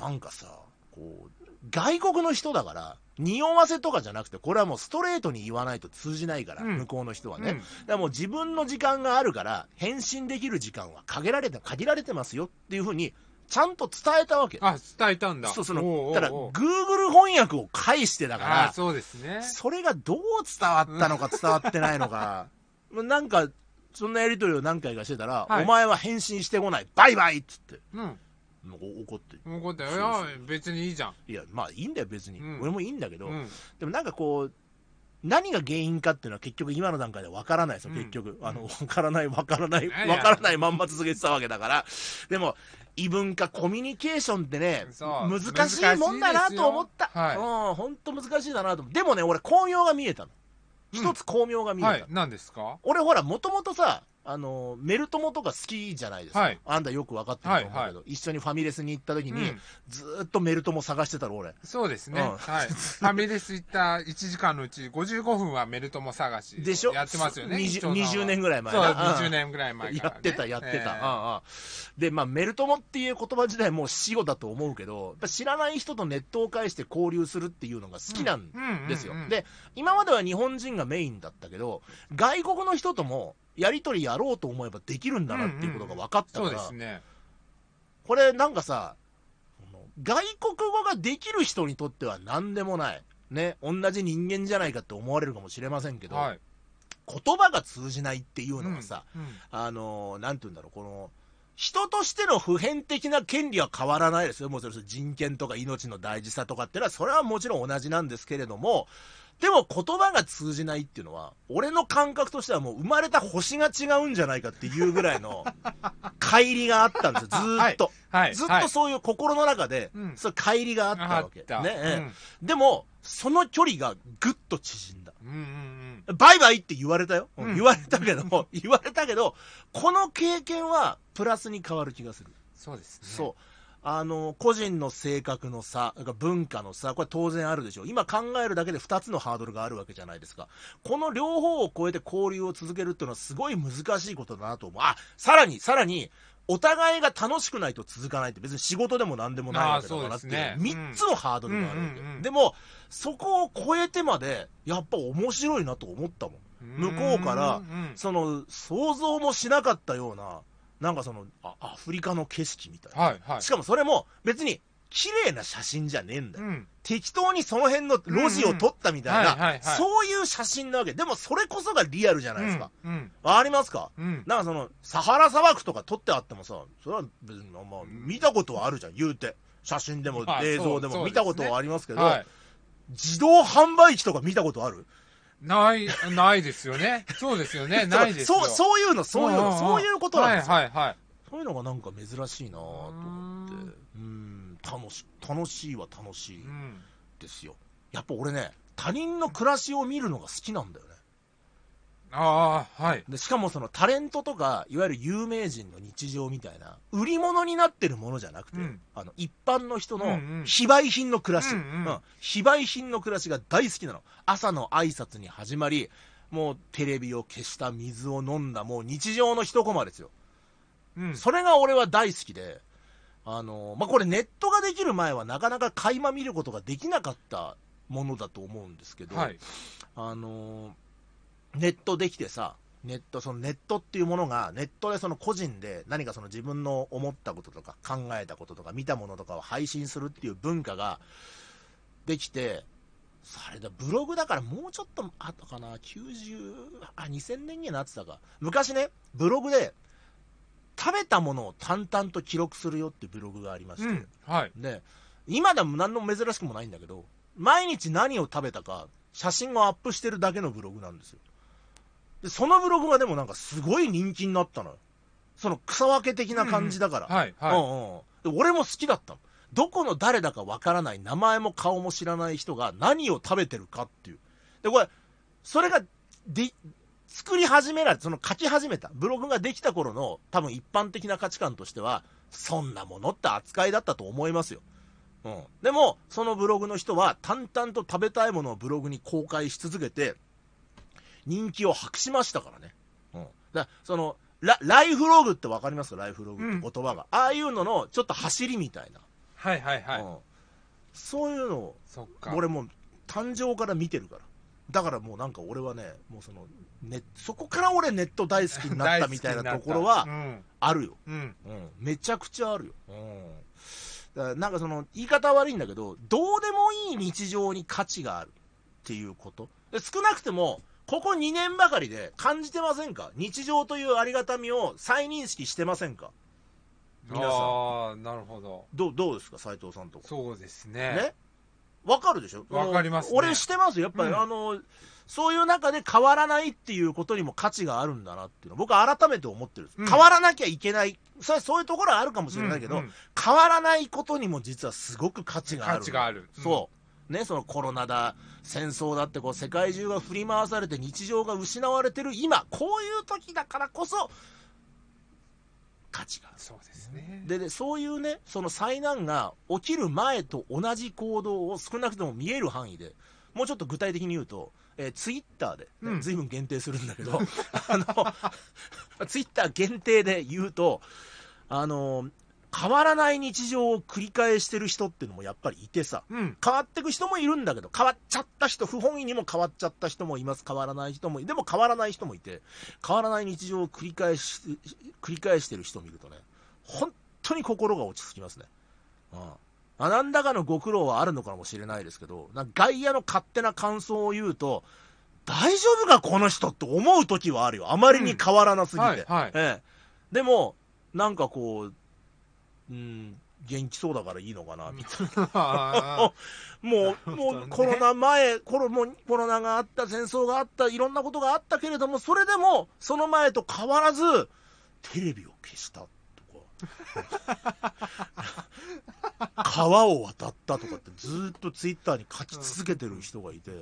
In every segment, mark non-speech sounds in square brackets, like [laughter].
なんかさ、こう、外国の人だから、匂わせとかじゃなくて、これはもうストレートに言わないと通じないから、うん向こうの人はね。うんだからもう自分の時間があるから、返信できる時間は限られて、限られてますよっていうふうに、ちゃんと伝えたわけ。あ、伝えたんだ。そう、その、ただ、Google 翻訳を介してだかあら、そうですね。それがどう伝わったのか伝わってないのか、[laughs] なんか、そんなやりとりを何回かしてたら、はいお前は返信してこない、バイバイっつって、うん。もう怒って。怒ったよ。いや、別にいいじゃん。いや、まあいいんだよ、別に。うん俺もいいんだけど、うん。でもなんかこう、何が原因かっていうのは結局今の段階でわからないですよ、うん結局。あの、わからない、わからない、わからないまんま続けてたわけだから。でも、異文化コミュニケーションってね、難しいもんだなと思った。難しいうん、本当難しいだなと。でもね、俺巧妙が見えたの。一つ巧妙が見えた。はい。何ですか？俺ほら、もともとさ、あの、メルトモとか好きじゃないですか。はいあんたよく分かってると思うけど、はいは一緒にファミレスに行った時に、うんずーっとメルトモ探してたろ、俺。そうですね。うんはい。[laughs] ファミレス行った1時間のうち55分はメルトモ探し。でしょ？やってますよね。20, 市長さんは20年ぐらい前そう、な20年ぐらい前から、ね。やってた、やってた。ええああああで、まあ、メルトモっていう言葉自体もう死語だと思うけど、知らない人とネットを介して交流するっていうのが好きなんですよ。で、今までは日本人がメインだったけど、外国の人ともやりとりやろうと思えばできるんだなっていうことが分かったそから、うですね。これなんかさ、外国語ができる人にとっては何でもない。ね、同じ人間じゃないかって思われるかもしれませんけど、はい。言葉が通じないっていうのはさ、うん、うんあのーなんて言うんだろう、この、人としての普遍的な権利は変わらないですよ。もちろん人権とか命の大事さとかっていうのは、それはもちろん同じなんですけれども、でも言葉が通じないっていうのは、俺の感覚としてはもう生まれた星が違うんじゃないかっていうぐらいの、[laughs] 乖離があったんですよ、ずーっと。はい。ずっはいとそういう心の中で、うんそういう乖離があったわけ。あったね、でも、その距離がぐっと縮んだ。うんうんバイバイって言われたよ。うん言われたけど、[laughs] 言われたけど、この経験はプラスに変わる気がする。そうですね。そう。あの、個人の性格の差、文化の差、これ当然あるでしょう。今考えるだけで2つのハードルがあるわけじゃないですか。この両方を超えて交流を続けるっていうのはすごい難しいことだなと思う。あ、さらに、さらに、お互いが楽しくないと続かないって別に仕事でも何でもないわけだからっていうあーそうですね3つのハードルがあるわけ。でも、そこを超えてまで、やっぱ面白いなと思ったもん。向こうからその、想像もしなかったような、なんかその、あアフリカの景色みたいな。はいはいし。かもそれも別に綺麗な写真じゃねえんだよ。うん。適当にその辺の路地を撮ったみたいな、はいそういう写真なわけ。でもそれこそがリアルじゃないですか。うん。わかりますか？うん。なんかその、サハラ砂漠とか撮ってあってもさ、それは別に、まあ、見たことはあるじゃん、言うて。写真でもまあ映像でも見たことはありますけど、はい。自動販売機とか見たことある？ない、ないですよね。そうですよね。[laughs] ないですよ。そう、そういうの、そういうの、そういうことなんですよ。はいはいはい。そういうのがなんか珍しいなと思ってう、うん、楽し、楽しいは楽しいうん。ですよ。やっぱ俺ね、他人の暮らしを見るのが好きなんだよね。ああ、はい。でしかもそのタレントとか、いわゆる有名人の日常みたいな、売り物になってるものじゃなくて、うんあの、一般の人のうんうん非売品の暮らし、うんうん非売品の暮らしが大好きなの。朝の挨拶に始まり、もうテレビを消した水を飲んだ、もう日常の一コマですよ。うん。それが俺は大好きで、あの、まあ、これネットができる前はなかなか垣間見ることができなかったものだと思うんですけど、はい。あの、ネットできてさ、ネット、そのネットっていうものが、ネットでその個人で何かその自分の思ったこととか考えたこととか見たものとかを配信するっていう文化ができて、あれだ、ブログだからもうちょっと後かな、90、あ、2000年になってたか。昔ね、ブログで、食べたものを淡々と記録するよっていうブログがありまして、うん。はい。で、今でも何の珍しくもないんだけど、毎日何を食べたか、写真をアップしてるだけのブログなんですよ。で、そのブログがでもなんかすごい人気になったのよ。その草分け的な感じだから。はい。うんはうんで俺も好きだったの。どこの誰だかわからない、名前も顔も知らない人が何を食べてるかっていう。で、これ、それが、で、作り始められ、その書き始めた、ブログができた頃の多分一般的な価値観としては、そんなものって扱いだったと思いますよ。うん。でも、そのブログの人は淡々と食べたいものをブログに公開し続けて、人気を博しましたからね。うん。だそのラ、ライフログってわかります？かライフログって言葉が。ああいうののちょっと走りみたいな。はいはいはい。うんそういうのを。俺もう誕生から見てるからだからもうなんか俺はねもうそのねそこから俺ネット大好きになったみたいなところはうん。あるよ、うん。うん、めちゃくちゃあるよ、うん、だからなんかその言い方悪いんだけどどうでもいい日常に価値があるっていうことで少なくてもここ2年ばかりで感じてませんか？日常というありがたみを再認識してませんか？皆さん。ああ、なるほど。どうどうですか？斉藤さんとかそうですね。ね？わかるでしょ？わかりますね。俺してますよ。やっぱり、うん。あの、そういう中で変わらないっていうことにも価値があるんだなっていうの僕は改めて思ってるんです、うん。変わらなきゃいけない。それはそういうところはあるかもしれないけど、うんうん。変わらないことにも実はすごく価値がある。価値がある。うん。そう。ね、そのコロナだ、戦争だってこう世界中が振り回されて日常が失われてる今、こういう時だからこそ、価値が。そうですね。ででそういうね、その災難が起きる前と同じ行動を少なくとも見える範囲で、もうちょっと具体的に言うと、えーツイッターで、ねうんずいぶん限定するんだけど、あの [laughs] ツイッター限定で言うと、あの変わらない日常を繰り返してる人っていうのもやっぱりいてさ、うん。変わっていく人もいるんだけど、変わっちゃった人、不本意にも変わっちゃった人もいます、変わらない人もいでも変わらない人もいて、変わらない日常を繰り返し、繰り返してる人を見るとね、本当に心が落ち着きますね。うんあなんだかのご苦労はあるのかもしれないですけど、な外野の勝手な感想を言うと、大丈夫か、この人って思う時はあるよ。あまりに変わらなすぎて。うんはいはいええでも、なんかこう、うん、元気そうだからいいのかな、みたいな。あもう、もうコロナ前、コロもうコロナがあった、戦争があった、いろんなことがあったけれども、それでも、その前と変わらず、テレビを消したとか、[laughs] 川を渡ったとかって、ずーっとツイッターに書き続けてる人がいて、い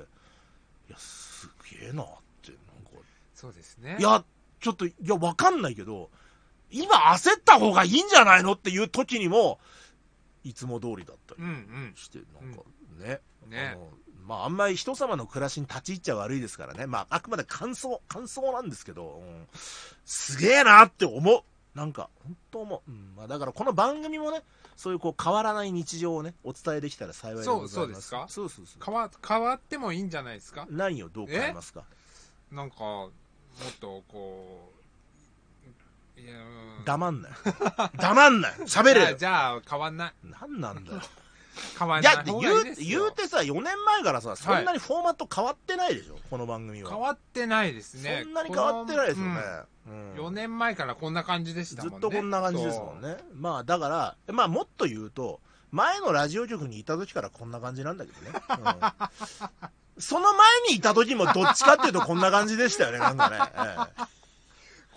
や、すげえなって、なんか、そうですね。いや、ちょっと、いや、わかんないけど、今焦った方がいいんじゃないのっていう時にも、いつも通りだったりうんうん。して、なんかね、ね。まあ、あんまり人様の暮らしに立ち入っちゃ悪いですからね、まあ、あくまで感想、感想なんですけど、うん。すげえなって思う。なんか、本当思う。うん。まあ、だからこの番組もね、そういうこう変わらない日常をね、お伝えできたら幸いでございます。そうそうですか？そうそうそう。変わ、変わってもいいんじゃないですか？何をどう変えますか？なんか、もっとこ黙んなよ。[laughs] 黙んなよ。喋れよ [laughs] じゃあ、。じゃあ変わんない。何なんだよ。変わんないいや、言いう。言うてさ、4年前からさ、そんなにフォーマット変わってないでしょ、この番組は。変わってないですね。そんなに変わってないですよね。うん4年前からこんな感じでしたもんね。ずっとこんな感じですもんね。まあだから、まあもっと言うと、前のラジオ局にいた時からこんな感じなんだけどね。うん [laughs] その前にいた時もどっちかっていうとこんな感じでしたよね、なんかね。ええ。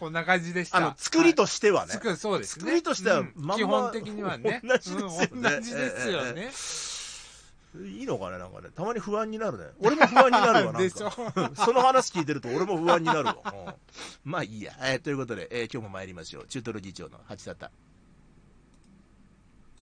こんな感じでした。あの、作りとしてはね。作るそうですね。作りとしてはうんまんま基本的にはね。[laughs] 同じですよねですよね。いいのかね、なんかね。たまに不安になるね。俺も不安になるわ、[laughs] なんか。[laughs] その話聞いてると俺も不安になるわ。うんまあいいや。えーということで、えー今日も参りましょう。中トロ議長の八田